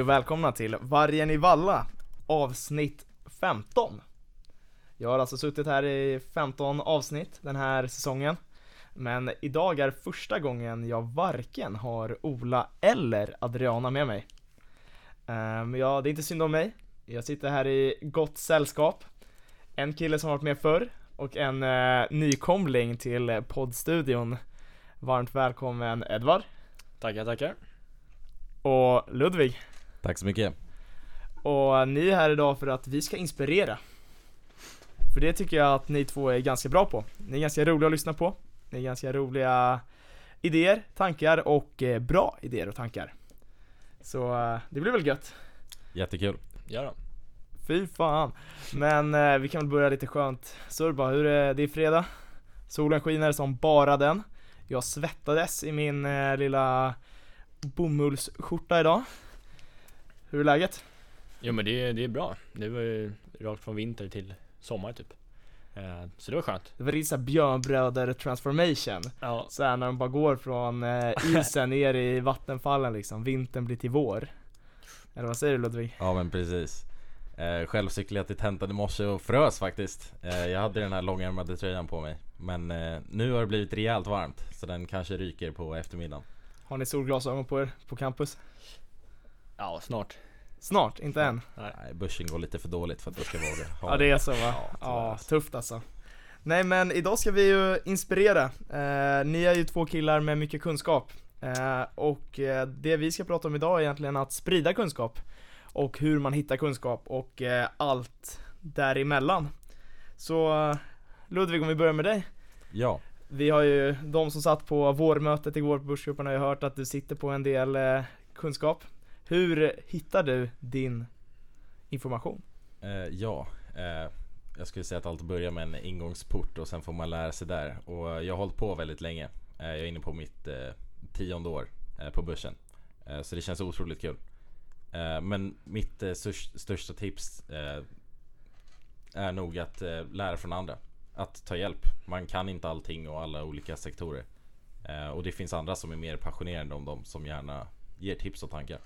Hej och välkomna till Vargen i Valla avsnitt 15 Jag har alltså suttit här i 15 avsnitt den här säsongen Men idag är första gången jag varken har Ola eller Adriana med mig. Um, Ja, det är inte synd om mig. Jag sitter här i gott sällskap. En kille som varit med förr och en uh, nykomling till poddstudion. Varmt välkommen Edvard. Tackar, tackar. Och Ludvig Tack så mycket. Och ni är här idag för att vi ska inspirera. För det tycker jag att ni två är ganska bra på. Ni är ganska roliga att lyssna på. Ni är ganska roliga idéer, tankar och eh, bra idéer och tankar. Så eh, det blir väl gött. Jättekul. Ja då. Fy fan. Men eh, vi kan väl börja lite skönt. Surba, hur är det är fredag? Solen skiner som bara den. Jag svettades i min eh, lilla bomullsskjorta idag Hur är läget? Jo men det, det är bra. Det var ju rakt från vinter till sommar typ. Eh, så det var skönt. Det var lite såhär björnbröder transformation Ja. Såhär när de bara går från eh, isen ner i vattenfallen liksom, vintern blir till vår Eller vad säger du Ludvig? Ja men precis eh, Själv cyklade jag till tentan i morse och frös faktiskt eh, Jag hade den här långärmade tröjan på mig Men eh, nu har det blivit rejält varmt Så den kanske ryker på eftermiddagen Har ni solglasögon på er på campus? Ja, snart. Snart, inte än? Nej, börsen går lite för dåligt för att jag ska våga ha Ja det är så va? Ja, Ja, tufft alltså. Nej men idag ska vi ju inspirera, eh, ni är ju två killar med mycket kunskap. Eh, Och eh, det vi ska prata om idag är egentligen att sprida kunskap Och hur man hittar kunskap och eh, allt däremellan. Så eh, Ludvig om vi börjar med dig. Ja, Vi har ju, de som satt på vårmötet igår på Börsgruppen har ju hört att du sitter på en del eh, kunskap hur hittar du din information? eh, ja eh, Jag skulle säga att allt börjar med en ingångsport och sen får man lära sig där Och jag har hållit på väldigt länge eh, Jag är inne på mitt eh, tionde år eh, på börsen eh, Så det känns otroligt kul eh, Men mitt eh, största tips eh, är nog att eh, lära från andra. Att ta hjälp. Man kan inte allting och alla olika sektorer. Eh, och det finns andra som är mer passionerade om dem som gärna ger tips och tankar.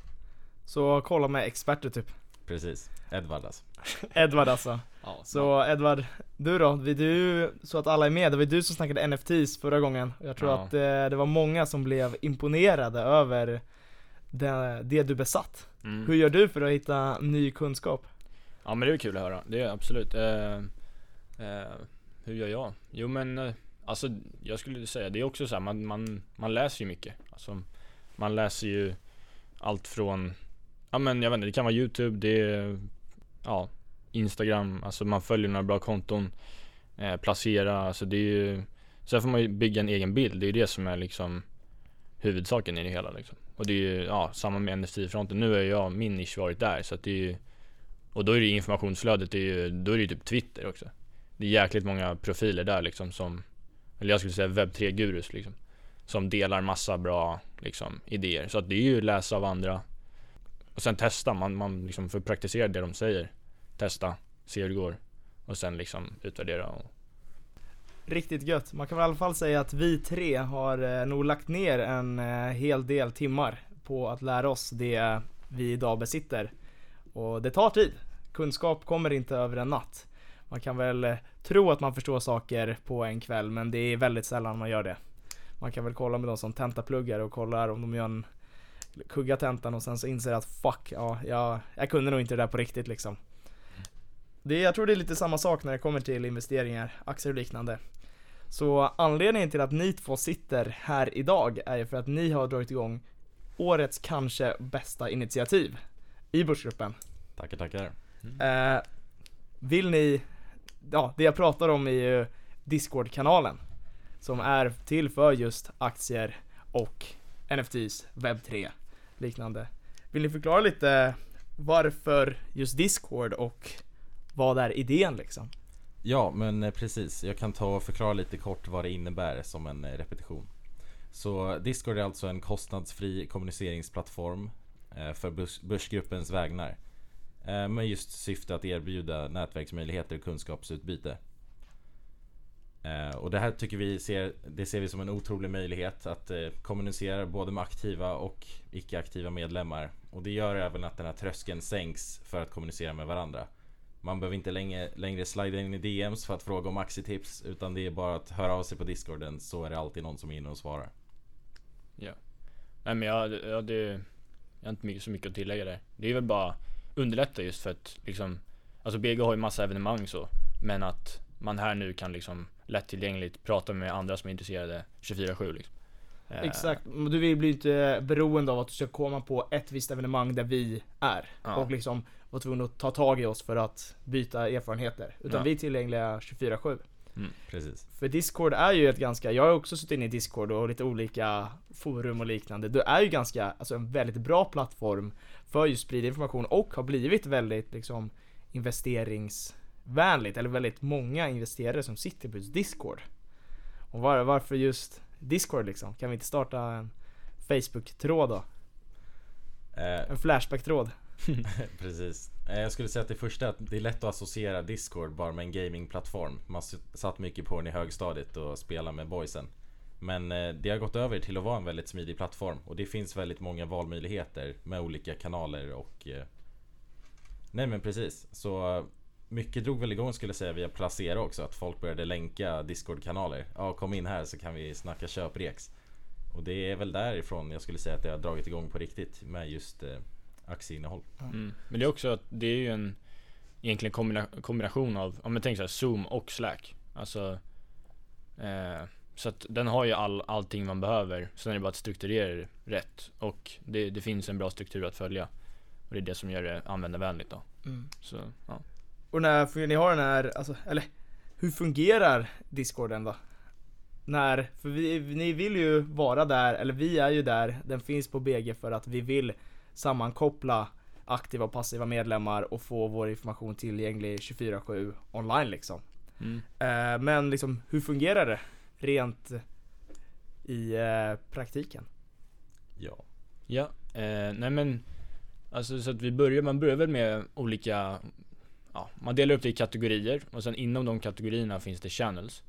Så kolla med experter typ Precis. Edvard alltså. Edvard alltså Ja, Så Edvard, du då? Vi- Du, så att alla är med, det var du som snackade NFTs förra gången Jag tror Ja. att eh, det var många som blev imponerade över det, det du besatt Mm. Hur gör du för att hitta ny kunskap? Ja men det är kul att höra. Det är absolut. Eh, eh, hur gör jag? Jo men eh, alltså jag skulle säga det är också så här, man, man, man läser ju mycket. Alltså man läser ju allt från Ja men jag vet inte, det kan vara youtube, det är Ja Instagram, alltså man följer några bra konton eh, Placera, alltså det är ju Sen får man ju bygga en egen bild, det är ju det som är liksom Huvudsaken i det hela liksom. Och det är ju, ja, samma med NFT-fronten. Nu har jag min nisch varit där så att det är ju Och då är det ju informationsflödet, det är ju, då är det ju typ Twitter också Det är jäkligt många profiler där liksom som Eller jag skulle säga webb 3-gurus liksom Som delar massa bra liksom idéer. Så att det är ju läsa av andra och sen testa, man, man liksom får praktisera det de säger. Testa, se hur det går. Och sen liksom utvärdera och Riktigt gött, man kan väl i alla fall säga att vi tre har eh, nog lagt ner en eh, hel del timmar på att lära oss det vi idag besitter. Och det tar tid, kunskap kommer inte över en natt. Man kan väl eh, tro att man förstår saker på en kväll men det är väldigt sällan man gör det. Man kan väl kolla med de som tentapluggar och kollar om de gör en kugga tentan och sen så inser att fuck, ja, jag, jag kunde nog inte det där på riktigt liksom det, jag tror det är lite samma sak när det kommer till investeringar, aktier och liknande. Så anledningen till att ni två sitter här idag är ju för att ni har dragit igång årets kanske bästa initiativ i Börsgruppen. Tackar tackar. Eh, vill ni, ja det jag pratar om är ju Discord-kanalen. Som är till för just aktier och NFTs, webb3, liknande. Vill ni förklara lite varför just Discord och vad är idén liksom? Ja men eh, precis, jag kan ta och förklara lite kort vad det innebär som en eh, repetition. Så Discord är alltså en kostnadsfri kommuniceringsplattform eh, för Börsgruppens vägnar. Med just syfte att erbjuda nätverksmöjligheter och kunskapsutbyte. Eh, och det här tycker vi ser, det ser vi som en otrolig möjlighet att eh, kommunicera både med aktiva och icke-aktiva medlemmar. Och det gör även att den här tröskeln sänks för att kommunicera med varandra. Man behöver inte längre, längre slida in i DMs för att fråga om aktietips utan det är bara att höra av sig på discorden så är det alltid någon som är inne och svarar. Ja. Nej men jag, jag, det, jag har inte mycket, så mycket att tillägga där. Det är väl bara underlätta just för att liksom Alltså BG har ju massa evenemang så Men att man här nu kan liksom lättillgängligt prata med andra som är intresserade 24-7 liksom. Eh, Exakt, du vill bli inte beroende av att du ska komma på ett visst evenemang där vi är. Ja. Och liksom vara tvungen att ta tag i oss för att byta erfarenheter. Utan Ja. vi är tillgängliga 24-7. Precis. För Discord är ju ett ganska, jag har också suttit inne i Discord och lite olika forum och liknande. Det är ju ganska, alltså en väldigt bra plattform för just sprida information och har blivit väldigt liksom investeringsvänligt, eller väldigt många investerare som sitter på just Discord. Och var, varför just Discord liksom? Kan vi inte starta en Facebook-tråd då? Eh, En Flashback-tråd? Precis. Eh, Jag skulle säga att det första är att det är lätt att associera Discord bara med en gamingplattform. Man satt mycket på den i högstadiet och spelade med boysen. Men eh, det har gått över till att vara en väldigt smidig plattform och det finns väldigt många valmöjligheter med olika kanaler och... eh, Nej men precis. Så mycket drog väl igång skulle jag säga via Placera också. Att folk började länka Discord-kanaler. Ja, kom in här så kan vi snacka köprex. Och det är väl därifrån jag skulle säga att det har dragit igång på riktigt med just eh, aktieinnehåll. Mm. Men det är också att det är ju en Egentligen kombina- kombination av, om man tänker så här, Zoom och Slack Alltså eh, Så att den har ju all, allting man behöver Sen är det bara att strukturera det rätt Och det, det finns en bra struktur att följa Och det är det som gör det användarvänligt då Mm. Så, ja Och när ni har den här, alltså, eller hur fungerar Discorden då? När, för vi, ni vill ju vara där, eller vi är ju där, den finns på BG för att vi vill sammankoppla aktiva och passiva medlemmar och få vår information tillgänglig 24-7 online liksom. mm. Eh, men liksom, hur fungerar det rent i eh, praktiken? Ja. Ja, eh, nej men Alltså så att vi börjar, man börjar väl med olika Ja, man delar upp det i kategorier och sen inom de kategorierna finns det channels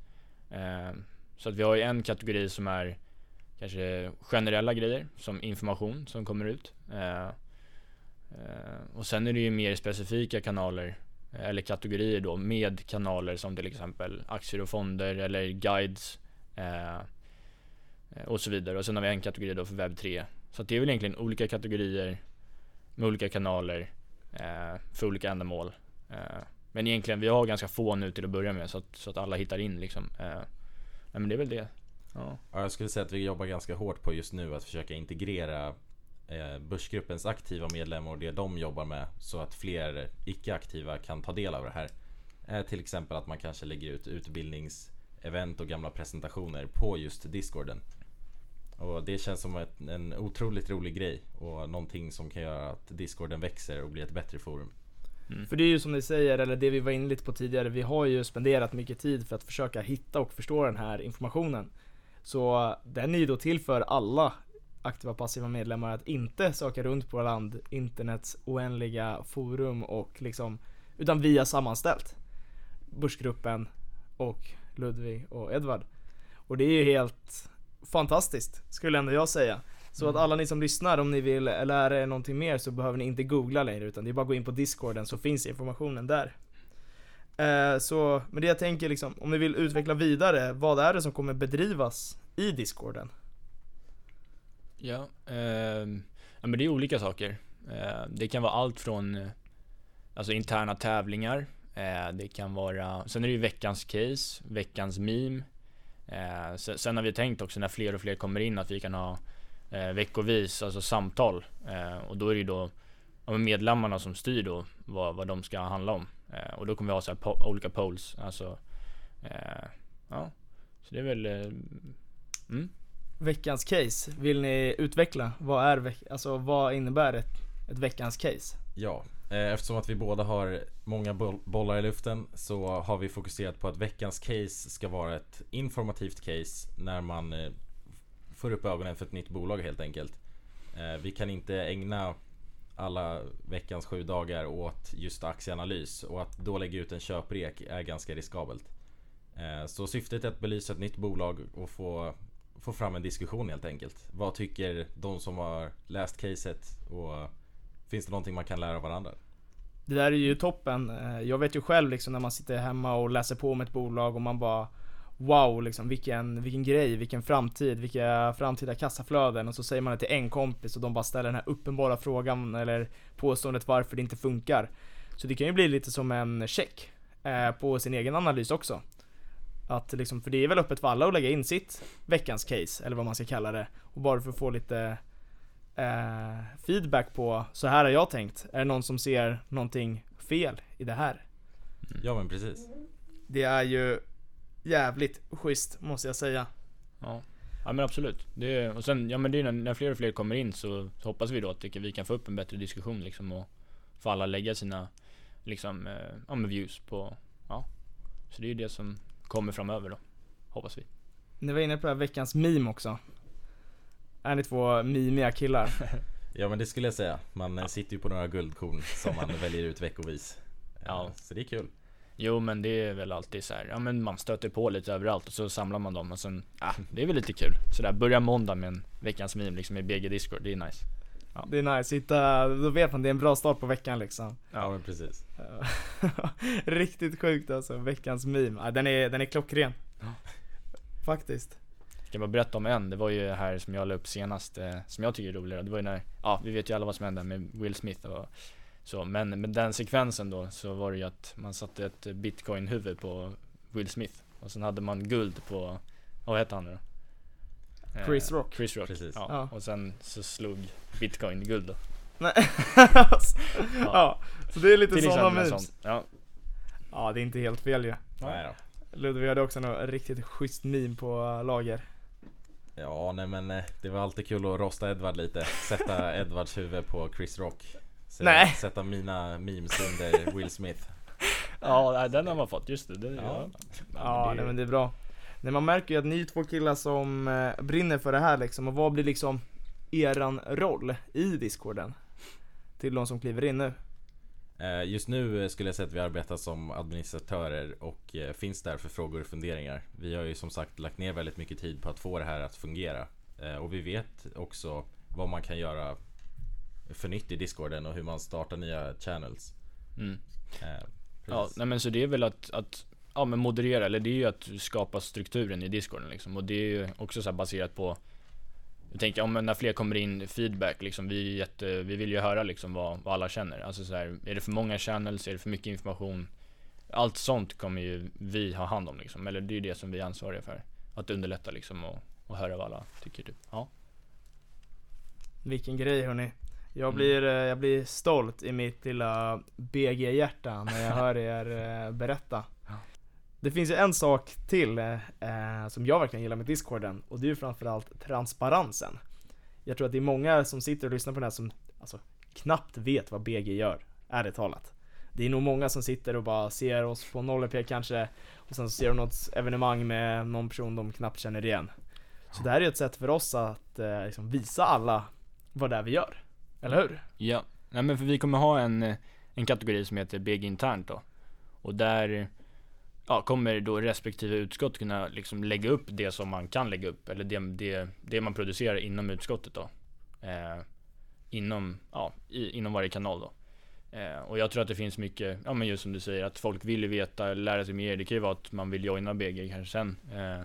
eh, Så att vi har ju en kategori som är Kanske generella grejer som information som kommer ut eh, eh, Och sen är det ju mer specifika kanaler Eller kategorier då med kanaler som till exempel aktier och fonder eller guides eh, eh, och så vidare. Och sen har vi en kategori då för webb 3. Så att det är väl egentligen olika kategorier med olika kanaler eh, för olika ändamål. Eh, men egentligen, vi har ganska få nu till att börja med så att, så att alla hittar in liksom. Eh, nej, men det är väl det. Ja. Ja, jag skulle säga att vi jobbar ganska hårt på just nu att försöka integrera eh, Börsgruppens aktiva medlemmar och det de jobbar med så att fler icke-aktiva kan ta del av det här. Till exempel att man kanske lägger ut utbildningsevent och gamla presentationer på just Discorden. Och det känns som ett, en otroligt rolig grej och någonting som kan göra att Discorden växer och blir ett bättre forum. Mm. För det är ju som ni säger, eller det vi var inne lite på tidigare, vi har ju spenderat mycket tid för att försöka hitta och förstå den här informationen. Så den är ju då till för alla aktiva och passiva medlemmar att inte söka runt på land, internets oändliga forum och liksom, utan via sammanställt. Börsgruppen och Ludvig och Edvard. Och det är ju helt fantastiskt, skulle ändå jag säga. Så att alla ni som lyssnar, om ni vill lära er någonting mer så behöver ni inte googla längre utan det är bara att gå in på discorden så finns informationen där. Eh, så, men det jag tänker liksom, om ni vill utveckla vidare, vad är det som kommer bedrivas i discorden? Ja, eh, ja men det är olika saker. Eh, det kan vara allt från eh, Alltså interna tävlingar. Eh, det kan vara, sen är det ju veckans case, veckans meme. Eh, sen har vi tänkt också när fler och fler kommer in att vi kan ha eh, veckovis, alltså samtal. Eh, och då är det ju då ja, medlemmarna som styr då vad, vad de ska handla om. Eh, och då kommer vi ha så här po- olika polls, alltså eh, Ja, så det är väl eh, mm. Veckans case, vill ni utveckla? Vad är veck- alltså vad innebär ett, ett veckans case? Ja, eh, eftersom att vi båda har många boll- bollar i luften så har vi fokuserat på att veckans case ska vara ett informativt case när man eh, får upp ögonen för ett nytt bolag helt enkelt. Eh, Vi kan inte ägna alla veckans sju dagar åt just aktieanalys och att då lägga ut en köprek är ganska riskabelt. Eh, Så syftet är att belysa ett nytt bolag och få, få fram en diskussion helt enkelt. Vad tycker de som har läst caset och finns det någonting man kan lära av varandra? Det där är ju toppen. Eh, jag vet ju själv liksom när man sitter hemma och läser på om ett bolag och man bara Wow liksom vilken, vilken grej, vilken framtid, vilka framtida kassaflöden och så säger man det till en kompis och de bara ställer den här uppenbara frågan eller påståendet varför det inte funkar. Så det kan ju bli lite som en check eh, på sin egen analys också. Att liksom, för det är väl öppet för alla att lägga in sitt veckans case, eller vad man ska kalla det. Och bara för att få lite eh, feedback på, så här har jag tänkt. Är det någon som ser någonting fel i det här? Ja men precis. Det är ju jävligt schysst, måste jag säga. Ja. Ja men absolut. Det är, och sen, ja men det är när, när fler och fler kommer in så, så hoppas vi då att vi kan få upp en bättre diskussion liksom och få alla lägga sina liksom, eh, ja men views på, ja. Så det är ju det som kommer framöver då. Hoppas vi. Ni var inne på här veckans meme också. Är ni två mimiga killar? Ja men det skulle jag säga. Man eh, sitter ju på några guldkorn som man väljer ut veckovis. Eh, Ja. Så det är kul. Jo men det är väl alltid så här, ja men man stöter på lite överallt och så samlar man dem och sen, ja det är väl lite kul. Sådär, börja måndag med en veckans meme liksom i BG Discord, det är nice. Det är nice, hitta, då vet man det är en bra start på veckan liksom. Ja men precis. Riktigt sjukt alltså, veckans meme. Ja, den, är, den är klockren. Ja. Faktiskt. Jag kan bara berätta om en, det var ju här som jag la upp senast, eh, som jag tycker är roligare. Det var ju när, ja vi vet ju alla vad som hände med Will Smith och så. Men med den sekvensen då så var det ju att man satte ett bitcoin-huvud på Will Smith. Och sen hade man guld på, vad hette han nu då? Eh, Chris Rock. Chris Rock. Precis. Ja. Ja. Och sen så slog bitcoin guld då. Nej. ja. så det är lite Till sådana memes. Ja. Ja, det är inte helt fel ju. Nej då. Ludvig hade också något riktigt schysst meme på lager. Ja nej men eh, det var alltid kul att rosta Edvard lite. Sätta Edvards huvud på Chris Rock. Så Nej. Sätta mina memes under Will Smith. Ja, den har man fått, just det. det Ja. ja. Ja, men nej, men det är bra. Nej, man märker ju att ni är två killar som eh, brinner för det här liksom. Och vad blir liksom eran roll i discorden? Till de som kliver in nu. Eh, Just nu eh, skulle jag säga att vi arbetar som administratörer och finns där för frågor och funderingar. Vi har ju som sagt lagt ner väldigt mycket tid på att få det här att fungera. Och vi vet också vad man kan göra för nytt i discorden och hur man startar nya channels. Mm. Eh, Ja, nej men så det är väl att, att ja, men moderera, eller det är ju att skapa strukturen i discorden liksom. Och det är ju också så här baserat på Jag tänker, om när fler kommer in feedback liksom, vi, är jätte, vi vill ju höra liksom vad, vad alla känner. Alltså så här, är det för många channels, är det för mycket information? Allt sånt kommer ju vi ha hand om liksom, eller det är ju det som vi är ansvariga för. Att underlätta liksom och, och höra vad alla tycker typ. Ja. Vilken grej hörni. Jag Mm. blir, eh, jag blir stolt i mitt lilla BG-hjärta när jag hör er eh, berätta. Det finns ju en sak till eh, eh, som jag verkligen gillar med discorden och det är ju framförallt transparensen. Jag tror att det är många som sitter och lyssnar på den här som alltså, knappt vet vad BG gör, ärligt talat. Det är nog många som sitter och bara ser oss på 0 kanske och sen så ser de något evenemang med någon person de knappt känner igen. Så det här är ju ett sätt för oss att eh, liksom visa alla vad det är vi gör. Eller hur? Ja, nej men för vi kommer ha en, eh, en kategori som heter BG internt då. Och där ja, kommer då respektive utskott kunna liksom lägga upp det som man kan lägga upp. Eller det, det, det man producerar inom utskottet då. Eh, inom, ja, i, inom varje kanal då. Eh, och jag tror att det finns mycket, ja men just som du säger, att folk vill veta, lära sig mer. Det kan ju vara att man vill joina BG kanske sen. Eh,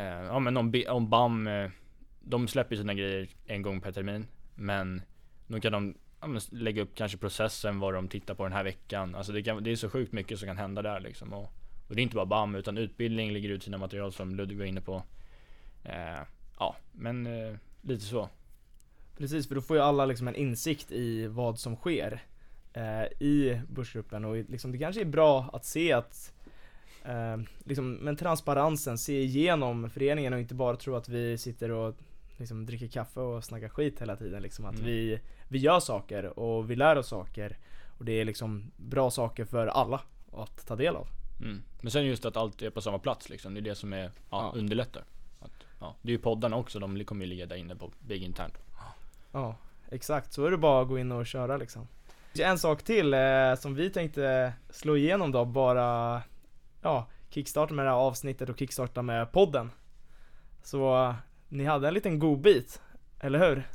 eh, ja men om, om BAM, eh, de släpper sina grejer en gång per termin. Men då kan de ja, men lägga upp kanske processen, vad de tittar på den här veckan. Alltså det, kan, det är så sjukt mycket som kan hända där liksom. Och, och det är inte bara BAM, utan utbildning lägger ut sina material som Ludvig var inne på. Eh, ja, men eh, lite så. Precis, för då får ju alla liksom en insikt i vad som sker eh, i börsgruppen och liksom, det kanske är bra att se att eh, liksom, men transparensen, se igenom föreningen och inte bara tro att vi sitter och liksom, dricker kaffe och snackar skit hela tiden. Liksom, att Mm. vi, vi gör saker och vi lär oss saker och det är liksom bra saker för alla att ta del av. Mm. Men sen just att allt är på samma plats liksom. Det är det som är, ja, Ja. underlättar. Att, ja, det är ju poddarna också, de kommer ju ligga där inne på Big Internt. Ja, exakt. Så är det bara att gå in och köra liksom. En sak till eh, som vi tänkte slå igenom då, bara ja, kickstarta med det här avsnittet och kickstarta med podden. Så ni hade en liten godbit, eller hur?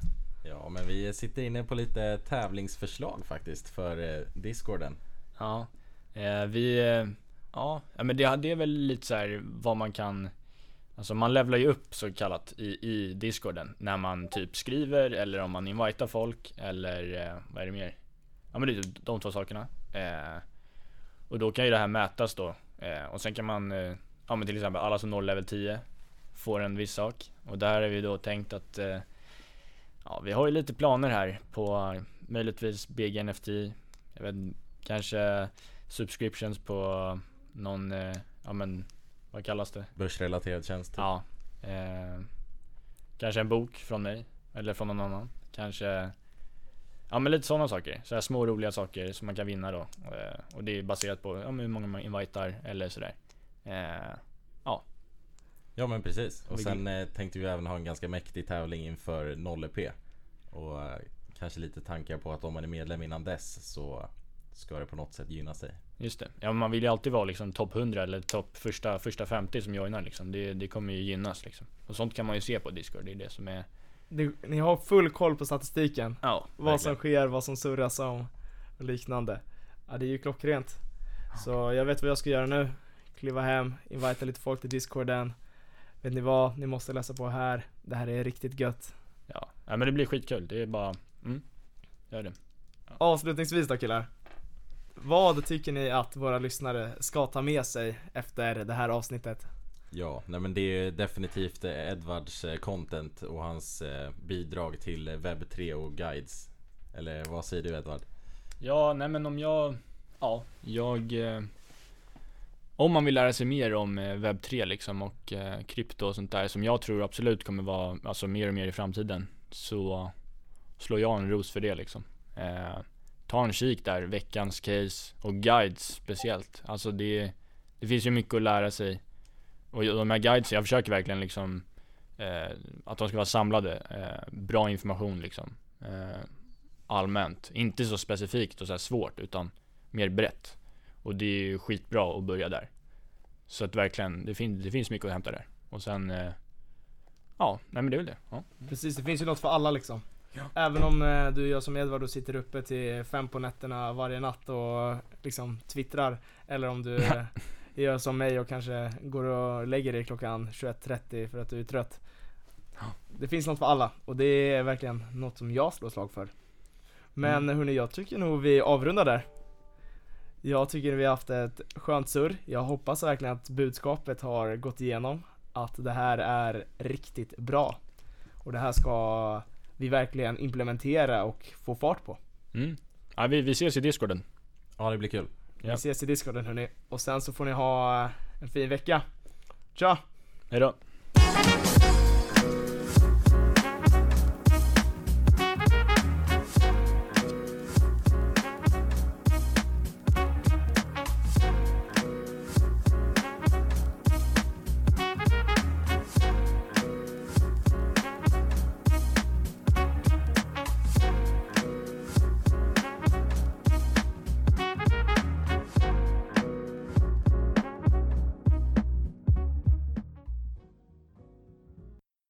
Ja, men vi sitter inne på lite tävlingsförslag faktiskt för eh, Discorden. Ja, eh, vi, eh, ja, men det, det är väl lite så här vad man kan Alltså man levlar ju upp så kallat i, i discorden när man typ skriver eller om man invitar folk eller vad är det mer? Ja men det är typ de två sakerna. Eh, och då kan ju det här mätas då. Eh, och sen kan man, eh, ja men till exempel alla som når level 10 får en viss sak. Och där har vi då tänkt att eh, Ja vi har ju lite planer här på möjligtvis Big NFT. Jag vet kanske subscriptions på någon, eh, ja men vad kallas det? Börsrelaterad tjänst. typ. Ja. Eh, kanske en bok från mig. Eller från någon annan. Kanske Ja men lite sådana saker. Så här små roliga saker som man kan vinna då. Eh, och det är baserat på ja, hur många man invitar eller sådär. Eh, Ja men precis. Och sen eh, tänkte vi även ha en ganska mäktig tävling inför 0EP. Och eh, kanske lite tankar på att om man är medlem innan dess så ska det på något sätt gynna sig. just det. Ja man vill ju alltid vara liksom topp 100 eller topp första, första 50 som joinar liksom. Det, det kommer ju gynnas liksom. Och sånt kan man ju se på Discord. Det är det som är Ni, ni har full koll på statistiken. Ja, Vad som sker, vad som surras om och liknande. Ja, det är ju klockrent. Så jag vet vad jag ska göra nu. Kliva hem, invita lite folk till discorden. Vet ni vad? Ni måste läsa på här. Det här är riktigt gött. Ja. ja men det blir skitkul. Det är bara, mm, gör det. Avslutningsvis då killar. Vad tycker ni att våra lyssnare ska ta med sig efter det här avsnittet? Ja, nej men det är definitivt eh, Edvards eh, content och hans eh, bidrag till eh, webb3 och guides. Eller vad säger du Edvard? Ja, nej men om jag, ja, jag om man vill lära sig mer om eh, webb 3 liksom och eh, krypto och sånt där som jag tror absolut kommer vara, alltså mer och mer i framtiden Så slår jag en ros för det liksom eh, Ta en kik där, veckans case och guides speciellt Alltså det, det finns ju mycket att lära sig Och de här guides, jag försöker verkligen liksom eh, Att de ska vara samlade, eh, bra information liksom eh, allmänt. Inte så specifikt och så här svårt utan mer brett. Och det är ju skitbra att börja där. Så att verkligen, det, fin- det finns mycket att hämta där. Och sen, eh, ja, nej men det är väl det. Ja. Precis, det finns ju något för alla liksom. Ja. Även om eh, du gör som Edvard och sitter uppe till fem på nätterna varje natt och liksom twittrar. Eller om du eh, gör som mig och kanske går och lägger dig klockan 21.30 för att du är trött. Ja. Det finns något för alla och det är verkligen något som jag slår slag för. Men Mm. hörni, jag tycker nog vi avrundar där. Jag tycker vi har haft ett skönt surr. Jag hoppas verkligen att budskapet har gått igenom. Att det här är riktigt bra. Och det här ska vi verkligen implementera och få fart på. Mm. ja vi, vi ses i discorden. Ja, det blir kul. Ja. Vi ses i discorden hörni. Och sen så får ni ha en fin vecka. Tja! Hejdå.